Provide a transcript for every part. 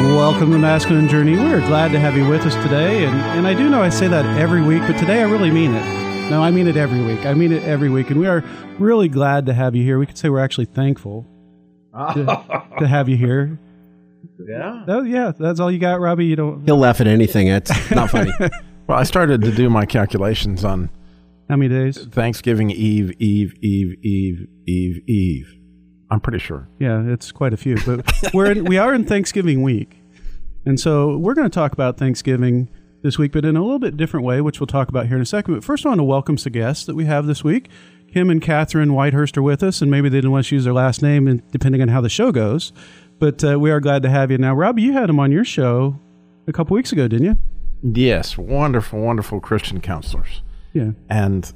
Welcome to Masculine Journey. We're glad to have you with us today. And, and I do know I say that every week, but today I really mean it. No, I mean it every week. I mean it every week. And we are really glad to have you here. We could say we're actually thankful to, to have you here. Yeah. Oh, yeah, that's all you got, Robbie. You don't. He'll laugh at anything. It's not funny. Well, I started to do my calculations on How many days? Thanksgiving Eve, Eve, Eve, Eve, Eve, Eve. I'm pretty sure. Yeah, it's quite a few. But we're in, we are in Thanksgiving week, and so we're going to talk about Thanksgiving this week, but in a little bit different way, which we'll talk about here in a second. But first, I want to welcome some guests that we have this week. Kim and Catherine Whitehurst are with us, and maybe they didn't want to use their last name, and depending on how the show goes. But uh, we are glad to have you. Now, Robbie, you had them on your show a couple weeks ago, didn't you? Yes, wonderful, wonderful Christian counselors. Yeah. And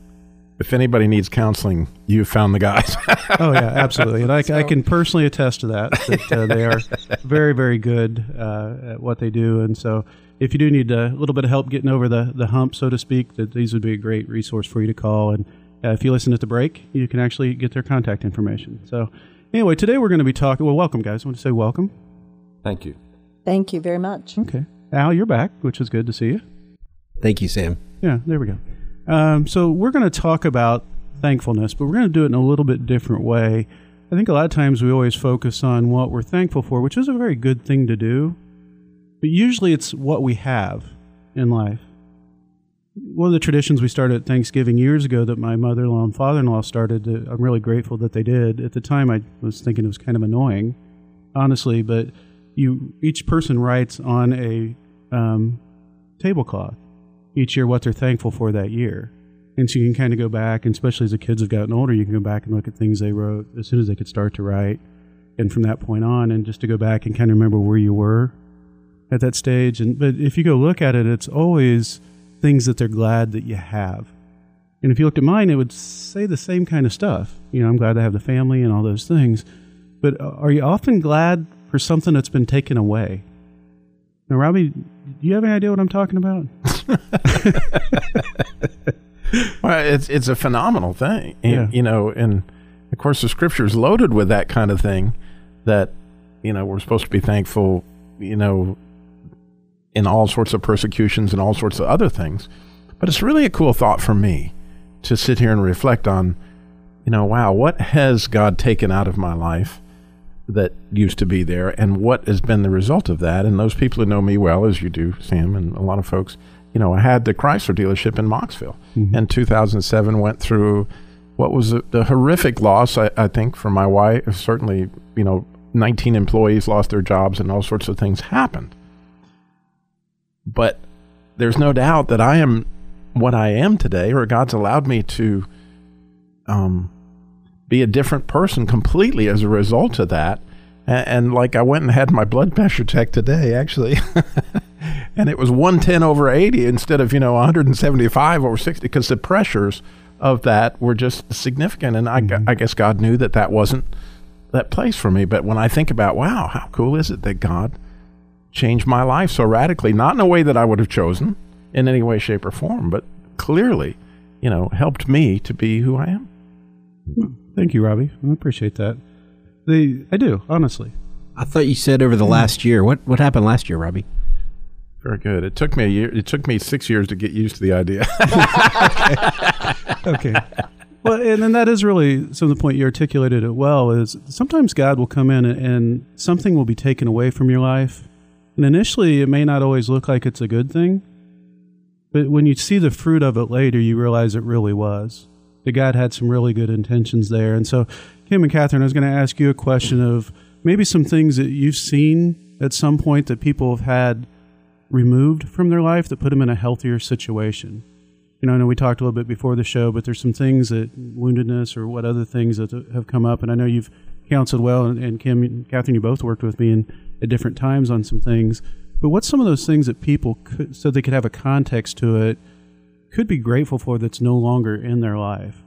if anybody needs counseling, you found the guys. Oh yeah, absolutely, and I, I can personally attest to that. That uh, they are very, very good uh, at what they do, and so if you do need a little bit of help getting over the the hump, so to speak, that these would be a great resource for you to call. And uh, if you listen at the break, you can actually get their contact information. So anyway, today we're going to be talking. Well, welcome, guys. I want to say welcome. Thank you. Thank you very much. Okay, Al, you're back, which is good to see you. Thank you, Sam. Yeah, there we go. Um, so we're going to talk about thankfulness, but we're going to do it in a little bit different way. I think a lot of times we always focus on what we're thankful for, which is a very good thing to do. But usually it's what we have in life. One of the traditions we started at Thanksgiving years ago that my mother in law and father in law started, I'm really grateful that they did. At the time, I was thinking it was kind of annoying, honestly, but you each person writes on a um, tablecloth each year what they're thankful for that year. And so you can kind of go back, and especially as the kids have gotten older, you can go back and look at things they wrote as soon as they could start to write. And from that point on, and just to go back and kind of remember where you were at that stage. And but if you go look at it, it's always things that they're glad that you have. And if you looked at mine, it would say the same kind of stuff. You know, I'm glad to have the family and all those things. But uh, are you often glad for something that's been taken away? Now, Robbie, do you have any idea what I'm talking about? well, it's it's a phenomenal thing. And, Yeah. You know, and of course the scripture is loaded with that kind of thing that, you know, we're supposed to be thankful, you know, in all sorts of persecutions and all sorts of other things. But it's really a cool thought for me to sit here and reflect on, you know, wow, what has God taken out of my life that used to be there and what has been the result of that? And those people who know me well, as you do, Sam, and a lot of folks, you know, I had the Chrysler dealership in Mocksville. And 2007 went through what was a, the horrific loss, I, I think, for my wife. Certainly, you know, 19 employees lost their jobs and all sorts of things happened. But there's no doubt that I am what I am today, or God's allowed me to um, be a different person completely as a result of that. And, and like I went and had my blood pressure checked today, actually, and it was 110 over 80 instead of you know 175 over 60 because the pressures of that were just significant. And I, gu- mm-hmm. I guess God knew that that wasn't that place for me. But when I think about, wow, how cool is it that God changed my life so radically, not in a way that I would have chosen in any way, shape, or form, but clearly, you know, helped me to be who I am. Hmm. Thank you, Robbie. I appreciate that. The I do honestly. I thought you said over the hmm. last year. What what happened last year, Robbie? Very good. It took me a year. It took me six years to get used to the idea. Okay. well, and then that is really some of the point you articulated it well. Is sometimes God will come in and, and something will be taken away from your life, and initially it may not always look like it's a good thing, but when you see the fruit of it later, you realize it really was. That God had some really good intentions there, and so Kim and Catherine, I was going to ask you a question of maybe some things that you've seen at some point that people have had removed from their life that put them in a healthier situation. You know, I know we talked a little bit before the show, but there's some things that woundedness or what other things that have come up, and I know you've counseled well, and, and Kim, and Catherine, you both worked with me in, at different times on some things. But what's some of those things that people could, so they could have a context to it, could be grateful for that's no longer in their life?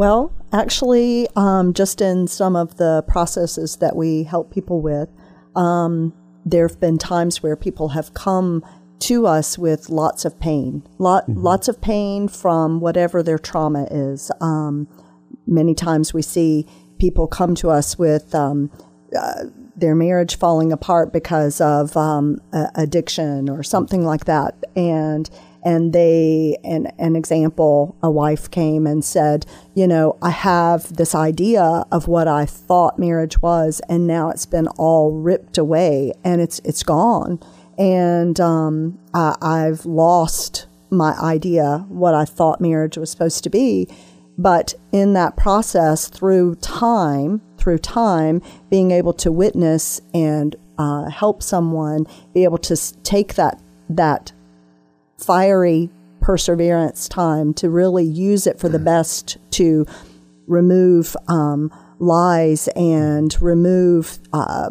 Well, actually, um, just in some of the processes that we help people with, um, there have been times where people have come to us with lots of pain, lot, mm-hmm. lots of pain from whatever their trauma is. Um, many times we see people come to us with um, uh, their marriage falling apart because of um, addiction or something like that, and and they an, an example a wife came and said you know i have this idea of what i thought marriage was and now it's been all ripped away and it's it's gone. And um, I, i've lost my idea what i thought marriage was supposed to be. But in that process through time through time being able to witness and uh, help someone be able to take that that fiery perseverance time to really use it for the best to remove um, lies and remove uh,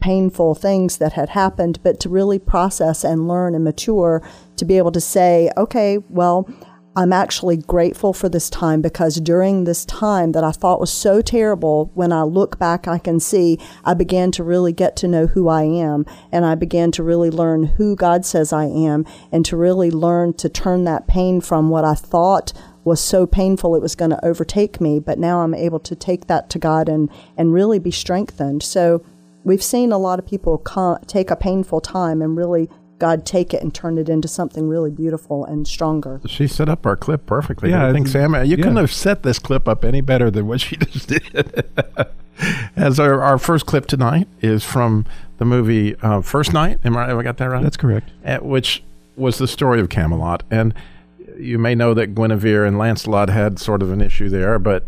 painful things that had happened, but to really process and learn and mature to be able to say, okay, well, I'm actually grateful for this time because during this time that I thought was so terrible, when I look back, I can see I began to really get to know who I am and I began to really learn who God says I am and to really learn to turn that pain from what I thought was so painful it was going to overtake me. But now I'm able to take that to God and, and really be strengthened. So we've seen a lot of people come, take a painful time and really God take it and turn it into something really beautiful and stronger. She set up our clip perfectly. Yeah, I think Sam, you yeah. couldn't have set this clip up any better than what she just did. As our, our first clip tonight is from the movie uh, First Knight. Am I? Have I got that right? That's correct. At, which was the story of Camelot, and you may know that Guinevere and Lancelot had sort of an issue there, but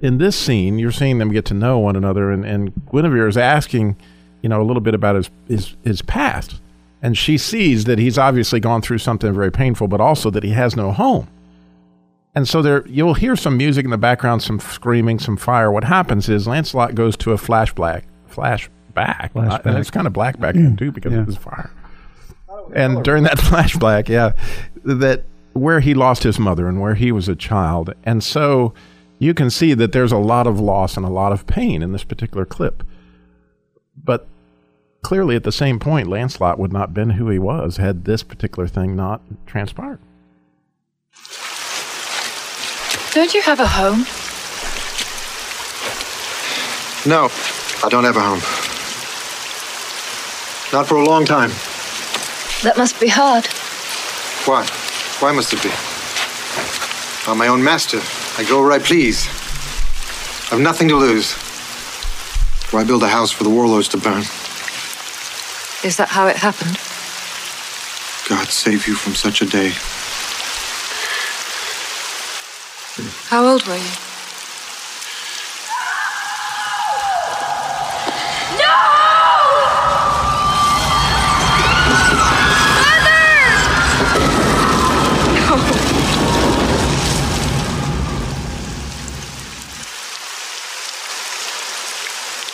in this scene, you're seeing them get to know one another, and, and Guinevere is asking, you know, a little bit about his his, his past and she sees that he's obviously gone through something very painful, but also that he has no home. And so there, you'll hear some music in the background, some screaming, some fire. What happens is Lancelot goes to a flashback, flashback, uh, flashback. and it's kind of black back then too because yeah. of his fire. And during that flashback, yeah, that where he lost his mother and where he was a child, and so you can see that there's a lot of loss and a lot of pain in this particular clip. But clearly at the same point, Lancelot would not have been who he was had this particular thing not transpired. Don't you have a home? No, I don't have a home. Not for a long time. That must be hard. Why? Why must it be? I'm my own master. I go where I please. I've nothing to lose. Why build a house for the warlords to burn? Is that how it happened? God save you from such a day. How old were you?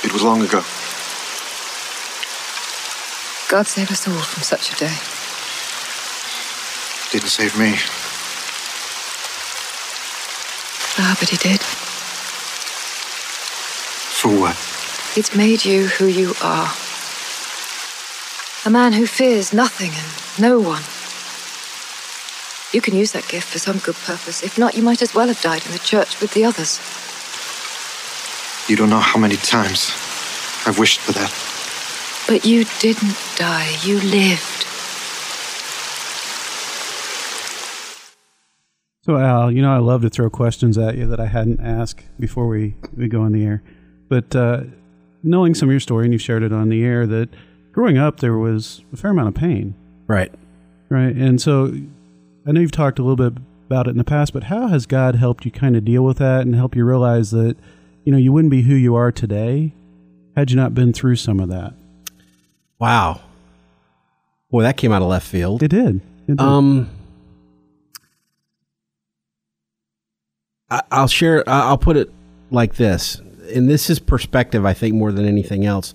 It was long ago. God save us all from such a day. Didn't save me. Ah, but he did. For what? It's made you who you are. A man who fears nothing and no one. You can use that gift for some good purpose. If not, you might as well have died in the church with the others. You don't know how many times I've wished for that. But you didn't die, you lived. So, Al, you know, I love to throw questions at you that I hadn't asked before we, we go on the air. But uh, knowing some of your story, and you've shared it on the air, that growing up there was a fair amount of pain. Right. Right. And so I know you've talked a little bit about it in the past, but how has God helped you kind of deal with that and help you realize that, you know, you wouldn't be who you are today had you not been through some of that? Wow. Boy, that came out of left field. It did. It did. Um, I, will share. I'll put it like this: and this is perspective, I think, more than anything else.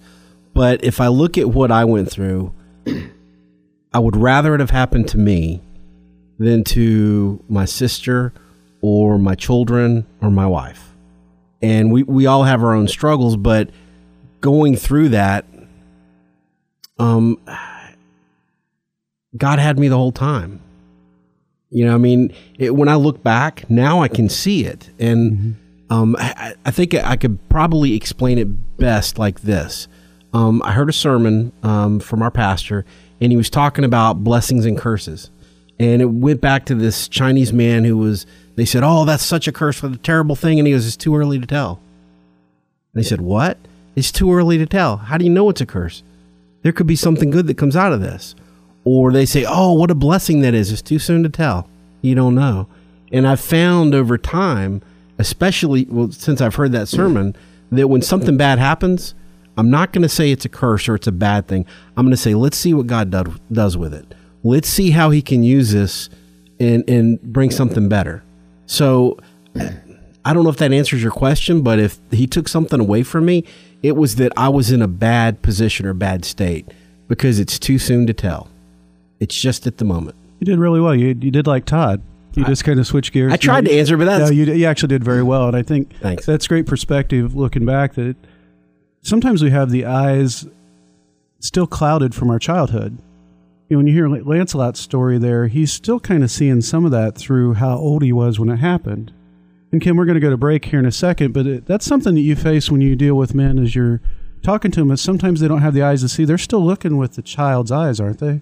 But if I look at what I went through, I would rather it have happened to me than to my sister or my children or my wife. And we, we all have our own struggles, but going through that, um, God had me the whole time. You know, I mean, it, when I look back now, I can see it, and um, I, I think I could probably explain it best like this. Um, I heard a sermon um, from our pastor, and he was talking about blessings and curses, and it went back to this Chinese man who was. They said, "Oh, that's such a curse, what a terrible thing," and he goes, "It's too early to tell." They said, "What? It's too early to tell. How do you know it's a curse? There could be something good that comes out of this." Or they say, "Oh, what a blessing that is. It's too soon to tell. You don't know." And I've found over time, especially well, since I've heard that sermon, that when something bad happens, I'm not going to say it's a curse or it's a bad thing. I'm going to say, let's see what God do- does with it. Let's see how He can use this and and bring something better. So I don't know if that answers your question, but if He took something away from me, it was that I was in a bad position or bad state because it's too soon to tell. It's just at the moment. You did really well. You you did like Todd. You just kind of switched gears. I tried No, to answer, but No, that's you, you actually did very well, and I think Thanks. that's great perspective looking back. That sometimes we have the eyes still clouded from our childhood. You know, when you hear Lancelot's story, there he's still kind of seeing some of that through how old he was when it happened. And Kim, we're going to go to break here in a second, but it, that's something that you face when you deal with men as you're talking to them. Is sometimes they don't have the eyes to see; they're still looking with the child's eyes, aren't they?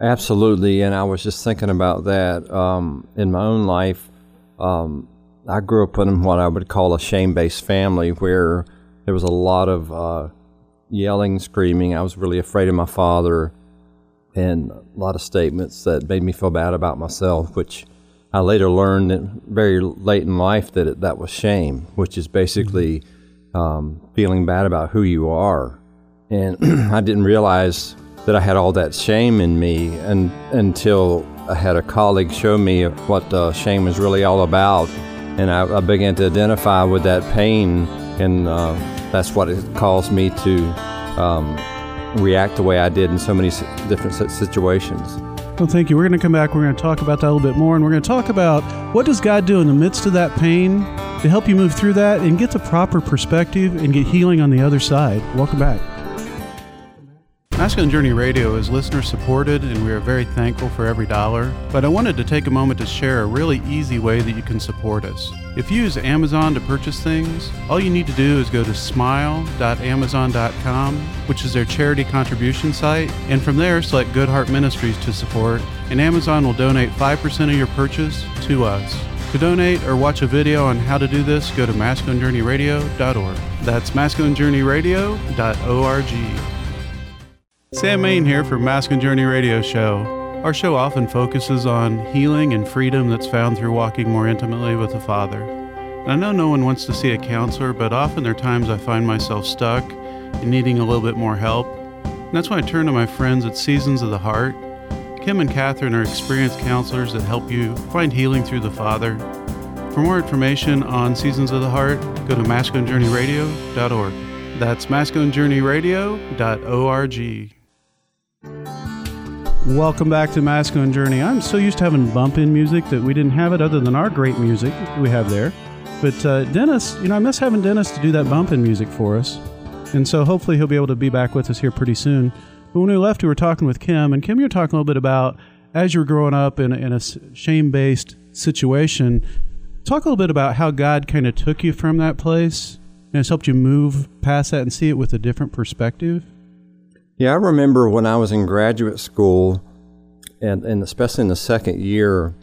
Absolutely, and I was just thinking about that um, in my own life. Um, I grew up in what I would call a shame-based family, where there was a lot of uh, yelling, screaming. I was really afraid of my father, and a lot of statements that made me feel bad about myself, which I later learned very late in life that it, that was shame, which is basically um, feeling bad about who you are. And I didn't realize that I had all that shame in me and, until I had a colleague show me what uh, shame is really all about. And I, I began to identify with that pain, and uh, that's what it caused me to um, react the way I did in so many different situations. Well, thank you. We're going to come back. We're going to talk about that a little bit more, and we're going to talk about what does God do in the midst of that pain to help you move through that and get the proper perspective and get healing on the other side. Welcome back. Masculine Journey Radio is listener supported, and we are very thankful for every dollar. But I wanted to take a moment to share a really easy way that you can support us. If you use Amazon to purchase things, all you need to do is go to smile.amazon.com, which is their charity contribution site, and from there select Good Heart Ministries to support, and Amazon will donate 5% of your purchase to us. To donate or watch a video on how to do this, go to masculinejourneyradio.org. That's masculinejourneyradio.org. Sam Main here for Masculine Journey Radio Show. Our show often focuses on healing and freedom that's found through walking more intimately with the Father. And I know no one wants to see a counselor, but often there are times I find myself stuck and needing a little bit more help. And that's when I turn to my friends at Seasons of the Heart. Kim and Catherine are experienced counselors that help you find healing through the Father. For more information on Seasons of the Heart, go to masculinejourneyradio.org. That's masculinejourneyradio.org. Welcome back to Masculine Journey. I'm so used to having bump in music that we didn't have it other than our great music we have there. But uh, Dennis, you know, I miss having Dennis to do that bump in music for us. And so hopefully he'll be able to be back with us here pretty soon. But when we left, we were talking with Kim, and Kim, you were talking a little bit about as you were growing up in, in a shame based situation. Talk a little bit about how God kind of took you from that place and has helped you move past that and see it with a different perspective. Yeah, I remember when I was in graduate school, and, and especially in the second year,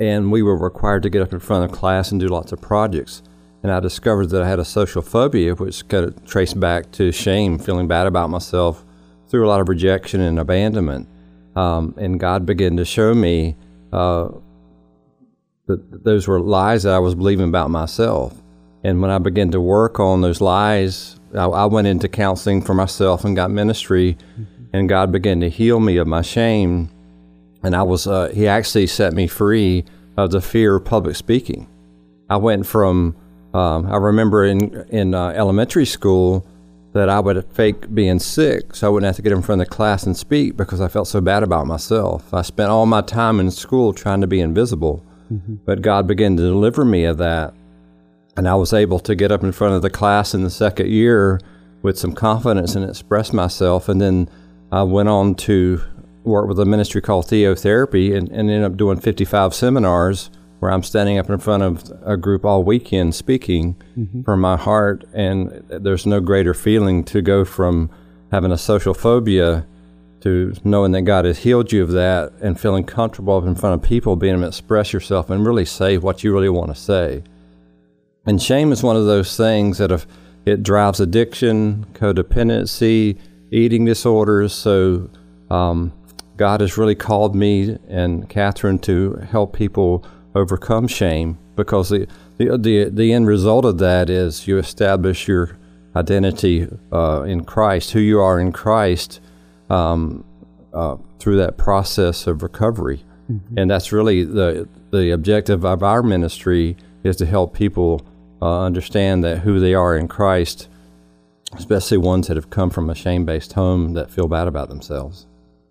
and we were required to get up in front of class and do lots of projects. And I discovered that I had a social phobia, which kind of traced back to shame, feeling bad about myself through a lot of rejection and abandonment. Um, and God began to show me uh, that those were lies that I was believing about myself. And when I began to work on those lies, I, I went into counseling for myself and got ministry, and God began to heal me of my shame. And I was, uh, He actually set me free of the fear of public speaking. I went from Um, I remember in in uh, elementary school that I would fake being sick so I wouldn't have to get in front of the class and speak because I felt so bad about myself. I spent all my time in school trying to be invisible, mm-hmm. but God began to deliver me of that, and I was able to get up in front of the class in the second year with some confidence and express myself, and then I went on to work with a ministry called Theotherapy and, and ended up doing 55 seminars where I'm standing up in front of a group all weekend speaking mm-hmm. from my heart. And there's no greater feeling to go from having a social phobia to knowing that God has healed you of that and feeling comfortable in front of people, being able to express yourself and really say what you really want to say. And shame is one of those things that if it drives addiction, codependency, eating disorders. So um, God has really called me and Catherine to help people overcome shame because the, the, the, the end result of that is you establish your identity uh, in Christ, who you are in Christ, um, uh, through that process of recovery. Mm-hmm. And that's really the, the objective of our ministry is to help people uh, understand that who they are in Christ, especially ones that have come from a shame based home that feel bad about themselves.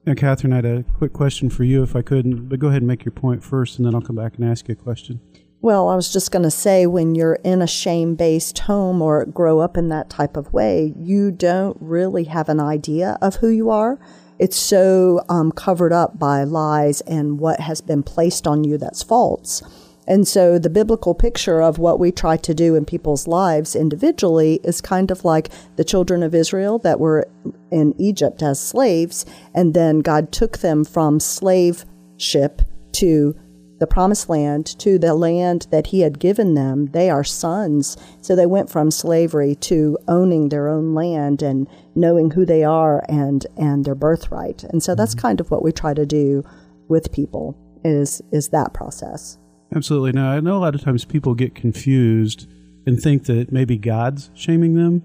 Now, Catherine, I had a quick question for you, if I could, but go ahead and make your point first, and then I'll come back and ask you a question. Well, I was just going to say when you're in a shame based home or grow up in that type of way, you don't really have an idea of who you are. It's so um, covered up by lies and what has been placed on you that's false. And so the biblical picture of what we try to do in people's lives individually is kind of like the children of Israel that were in Egypt as slaves, and then God took them from slave ship to the promised land to the land that he had given them. They are sons. So they went from slavery to owning their own land and knowing who they are and, and their birthright. And so that's mm-hmm. kind of what we try to do with people is, is that process. Absolutely. Now, I know a lot of times people get confused and think that maybe God's shaming them,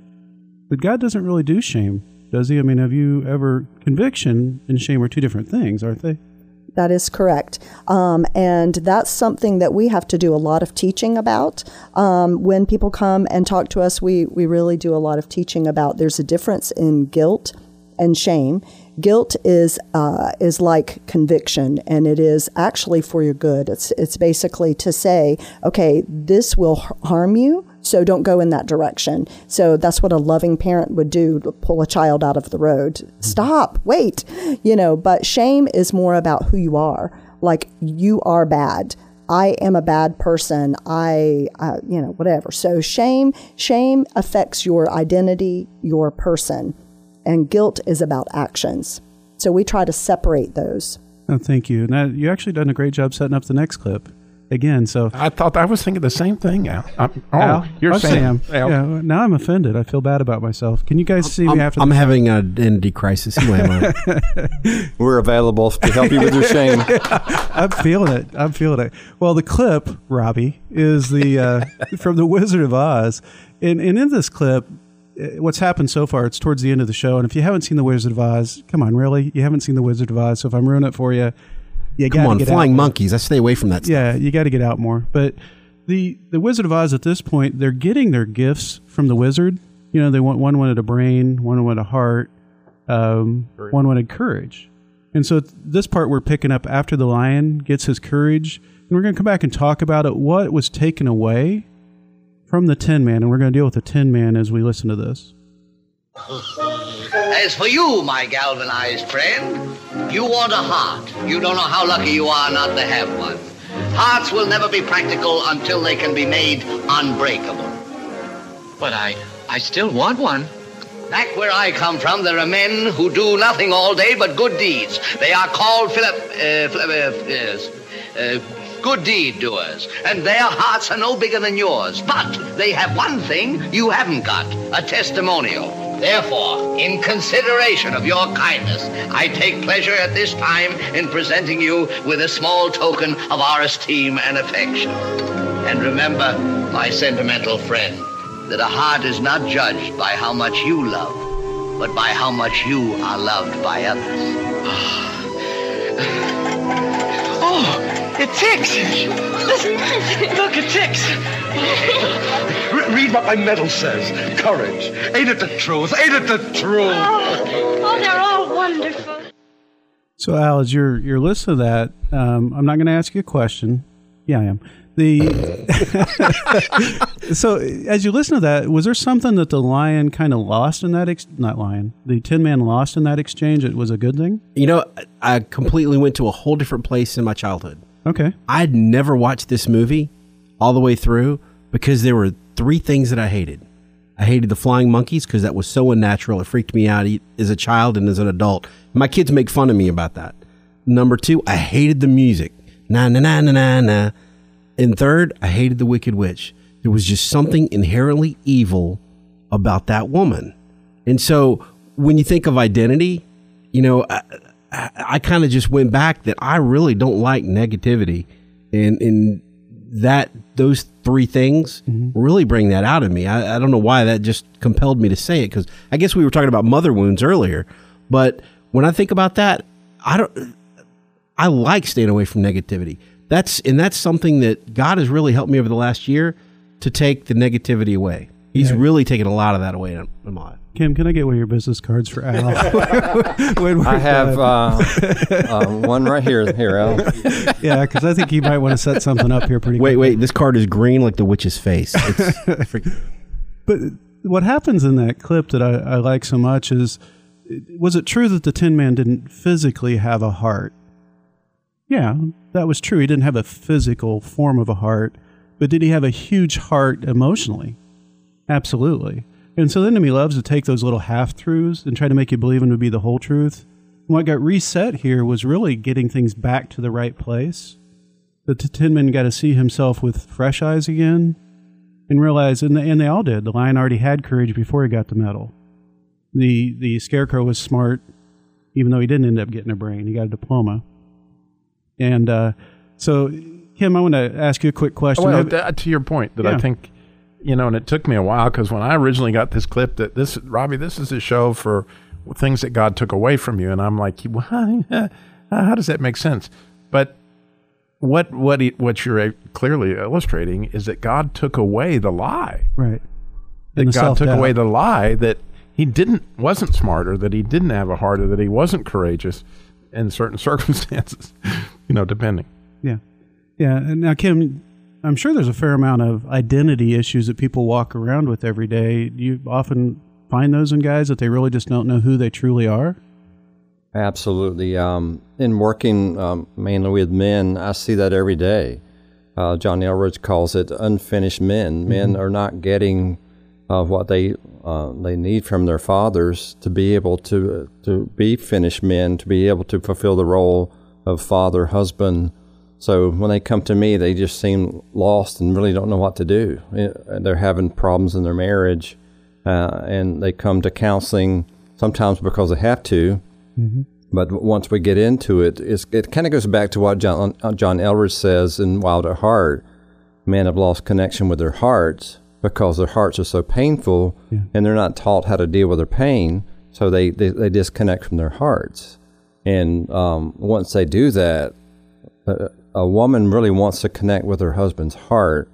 but God doesn't really do shame, does he? I mean, have you ever, conviction and shame are two different things, aren't they? That is correct. Um, and that's something that we have to do a lot of teaching about. Um, when people come and talk to us, we, we really do a lot of teaching about there's a difference in guilt and shame. Guilt is uh, is like conviction, and it is actually for your good. It's it's basically to say, okay, this will harm you, so don't go in that direction. So that's what a loving parent would do to pull a child out of the road. Stop, wait, you know. But shame is more about who you are. Like you are bad. I am a bad person. I, uh, you know, whatever. So shame, shame affects your identity, your person and guilt is about actions. So we try to separate those. Oh, thank you. Now, you actually done a great job setting up the next clip again. So I thought I was thinking the same thing. Al. I'm, oh, Al, you're oh, saying Sam. Yeah, now I'm offended. I feel bad about myself. Can you guys see I'm, me after? I'm having an identity crisis. We're available to help you with your shame. I'm feeling it. I'm feeling it. Well, the clip, Robbie, is the uh, from the Wizard of Oz, and, and in this clip, what's happened so far, it's towards the end of the show. And if you haven't seen The Wizard of Oz, come on, really? You haven't seen The Wizard of Oz. So if I'm ruining it for you, you got to on, get flying monkeys. I stay away from that stuff. Yeah, you got to get out more. But the the Wizard of Oz at this point, they're getting their gifts from the wizard. You know, they want one wanted a brain, one wanted a heart, um, one wanted courage. And so this part we're picking up after the lion gets his courage, and we're going to come back and talk about it. What was taken away from the Tin Man, and we're going to deal with the Tin Man as we listen to this. As for you, my galvanized friend, you want a heart. You don't know how lucky you are not to have one. Hearts will never be practical until they can be made unbreakable. But I, I still want one. Back where I come from, there are men who do nothing all day but good deeds. They are called Philip, uh, Philip, uh, yes, uh, good deed doers, and their hearts are no bigger than yours. But they have one thing you haven't got a testimonial. Therefore, in consideration of your kindness, I take pleasure at this time in presenting you with a small token of our esteem and affection. And remember, my sentimental friend, that a heart is not judged by how much you love, but by how much you are loved by others. It ticks. Listen. Look, it ticks. Re- read what my medal says. Courage. Ain't it the truth? Ain't it the truth? Oh, they're all wonderful. So, Al, as you're you're listening to that, um, I'm not going to ask you a question. Yeah, I am. The so as you listen to that, was there something that the lion kind of lost in that? Ex- not lion, the Tin Man lost in that exchange. It was a good thing. You know, I completely went to a whole different place in my childhood. Okay. I'd never watched this movie all the way through because there were three things that I hated. I hated the flying monkeys because that was so unnatural. It freaked me out as a child and as an adult. My kids make fun of me about that. Number two, I hated the music. Na na na na na na. And third, I hated the Wicked Witch. There was just something inherently evil about that woman. And so when you think of identity, you know, I, kind of just went back that I really don't like negativity. And, and that, those three things mm-hmm. really bring that out of me. I, I don't know why that just compelled me to say it because I guess we were talking about mother wounds earlier. But when I think about that, I don't, I like staying away from negativity. That's and that's something that God has really helped me over the last year to take the negativity away. He's Yeah. really taken a lot of that away in, in my life. Kim, can I get one of your business cards for Al? When we're I have uh, uh, one right here, here, Al. yeah, because I think you might want to set something up here pretty. Wait, quickly. wait, this card is green like the witch's face. It's But what happens in that clip that I, I like so much is was it true that the Tin Man didn't physically have a heart? Yeah, that was true. He didn't have a physical form of a heart, but did he have a huge heart emotionally? Absolutely. And so the enemy loves to take those little half truths and try to make you believe them to be the whole truth. And what got reset here was really getting things back to the right place. The Tin Man got to see himself with fresh eyes again and realize, and, and they all did. The lion already had courage before he got the medal. The the scarecrow was smart, even though he didn't end up getting a brain. He got a diploma. And uh, so, Kim, I want to ask you a quick question. Well, to your point, that Yeah. I think, you know, and it took me a while because when I originally got this clip, that this, Robbie, this is a show for things that God took away from you, and I'm like, what? how does that make sense? But what what he, what you're uh, clearly illustrating is that God took away the lie. right. That God took self-doubt. away the lie that he didn't wasn't smart or that he didn't have a heart or that he wasn't courageous in certain circumstances. you know, depending. Yeah. Yeah. And now, Kim, I'm sure there's a fair amount of identity issues that people walk around with every day. Do you often find those in guys that they really just don't know who they truly are? Absolutely. Um, in working um, mainly with men, I see that every day. Uh, John Eldredge calls it unfinished men. Men are not getting uh, what they uh, they need from their fathers to be able to to be finished men, to be able to fulfill the role of father, husband. So when they come to me, they just seem lost and really don't know what to do. Uh, They're having problems in their marriage, uh, and they come to counseling sometimes because they have to. But once we get into it, it's, it kind of goes back to what John, uh, John Eldredge says in Wild at Heart. Men have lost connection with their hearts because their hearts are so painful and they're not taught how to deal with their pain. So they, they, they disconnect from their hearts. And um, once they do that, a, a woman really wants to connect with her husband's heart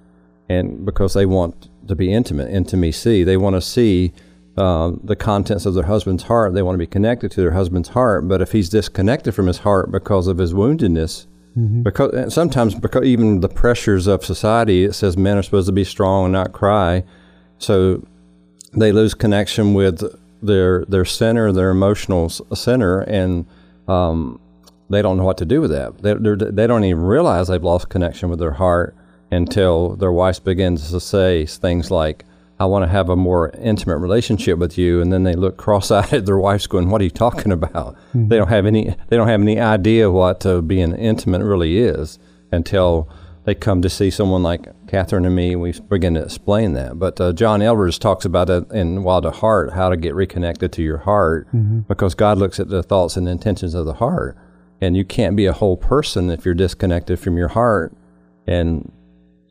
and because they want to be intimate, intimacy. They want to see um, the contents of their husband's heart. They want to be connected to their husband's heart. But if he's disconnected from his heart because of his woundedness, because and sometimes because even the pressures of society, it says men are supposed to be strong and not cry, so they lose connection with their their center, their emotional center, and um, they don't know what to do with that. They they're, don't even realize they've lost connection with their heart until their wife begins to say things like, "I want to have a more intimate relationship with you," and then they look cross-eyed at their wife's going, "What are you talking about?" They don't have any they don't have any idea what uh, being intimate really is until they come to see someone like Catherine and me, we begin to explain that. But uh, John Elvers talks about it in Wild at Heart, how to get reconnected to your heart, because God looks at the thoughts and intentions of the heart, and you can't be a whole person if you're disconnected from your heart. And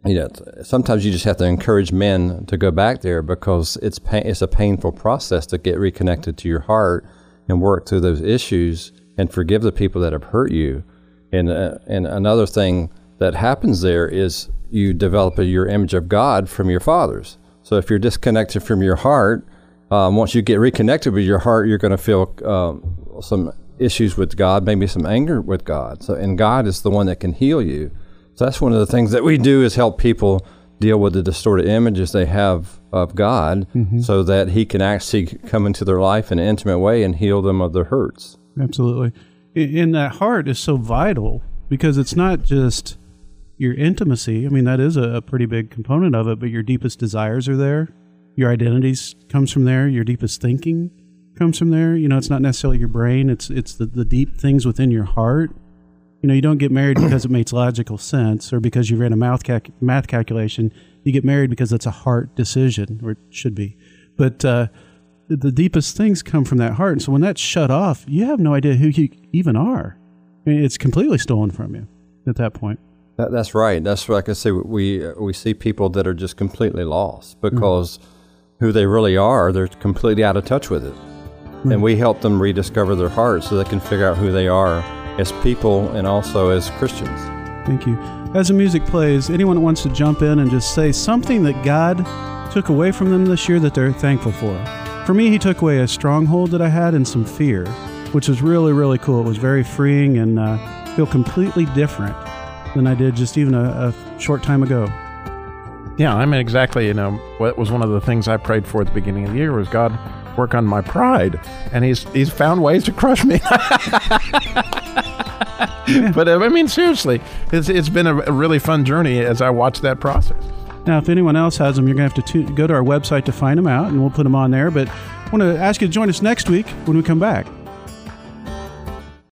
you know, sometimes you just have to encourage men to go back there because it's it's a painful process to get reconnected to your heart and work through those issues and forgive the people that have hurt you. And uh, and another thing that happens there is you develop a, your image of God from your fathers. So if you're disconnected from your heart, um, once you get reconnected with your heart, you're going to feel um, some issues with God, maybe some anger with God. So, and God is the one that can heal you. So that's one of the things that we do is help people deal with the distorted images they have of God, Mhm. so that He can actually come into their life in an intimate way and heal them of their hurts. Absolutely. And that heart is so vital because it's not just your intimacy. I mean, that is a, a pretty big component of it, but your deepest desires are there. Your identities comes from there. Your deepest thinking comes from there. You know, it's not necessarily your brain. It's it's the, the deep things within your heart. You know, you don't get married because it makes logical sense or because you ran a math calc- math calculation. You get married because it's a heart decision, or it should be. But uh, the, the deepest things come from that heart. And so when that's shut off, you have no idea who you even are. I mean, it's completely stolen from you at that point. That, that's right. That's like I can say. We we see people that are just completely lost because who they really are, they're completely out of touch with it, and we help them rediscover their hearts so they can figure out who they are as people and also as Christians. Thank you. As the music plays, anyone that wants to jump in and just say something that God took away from them this year that they're thankful for. For me, He took away a stronghold that I had and some fear, which was really, really cool. It was very freeing and uh, feel completely different than I did just even a, a short time ago. Yeah, I mean exactly. You know, what was one of the things I prayed for at the beginning of the year was God work on my pride, and He's He's found ways to crush me. but uh, I mean, seriously, it's it's been a, really fun journey as I watch that process. Now, if anyone else has them, you're going to have to tu- go to our website to find them out, and we'll put them on there. But I want to ask you to join us next week when we come back.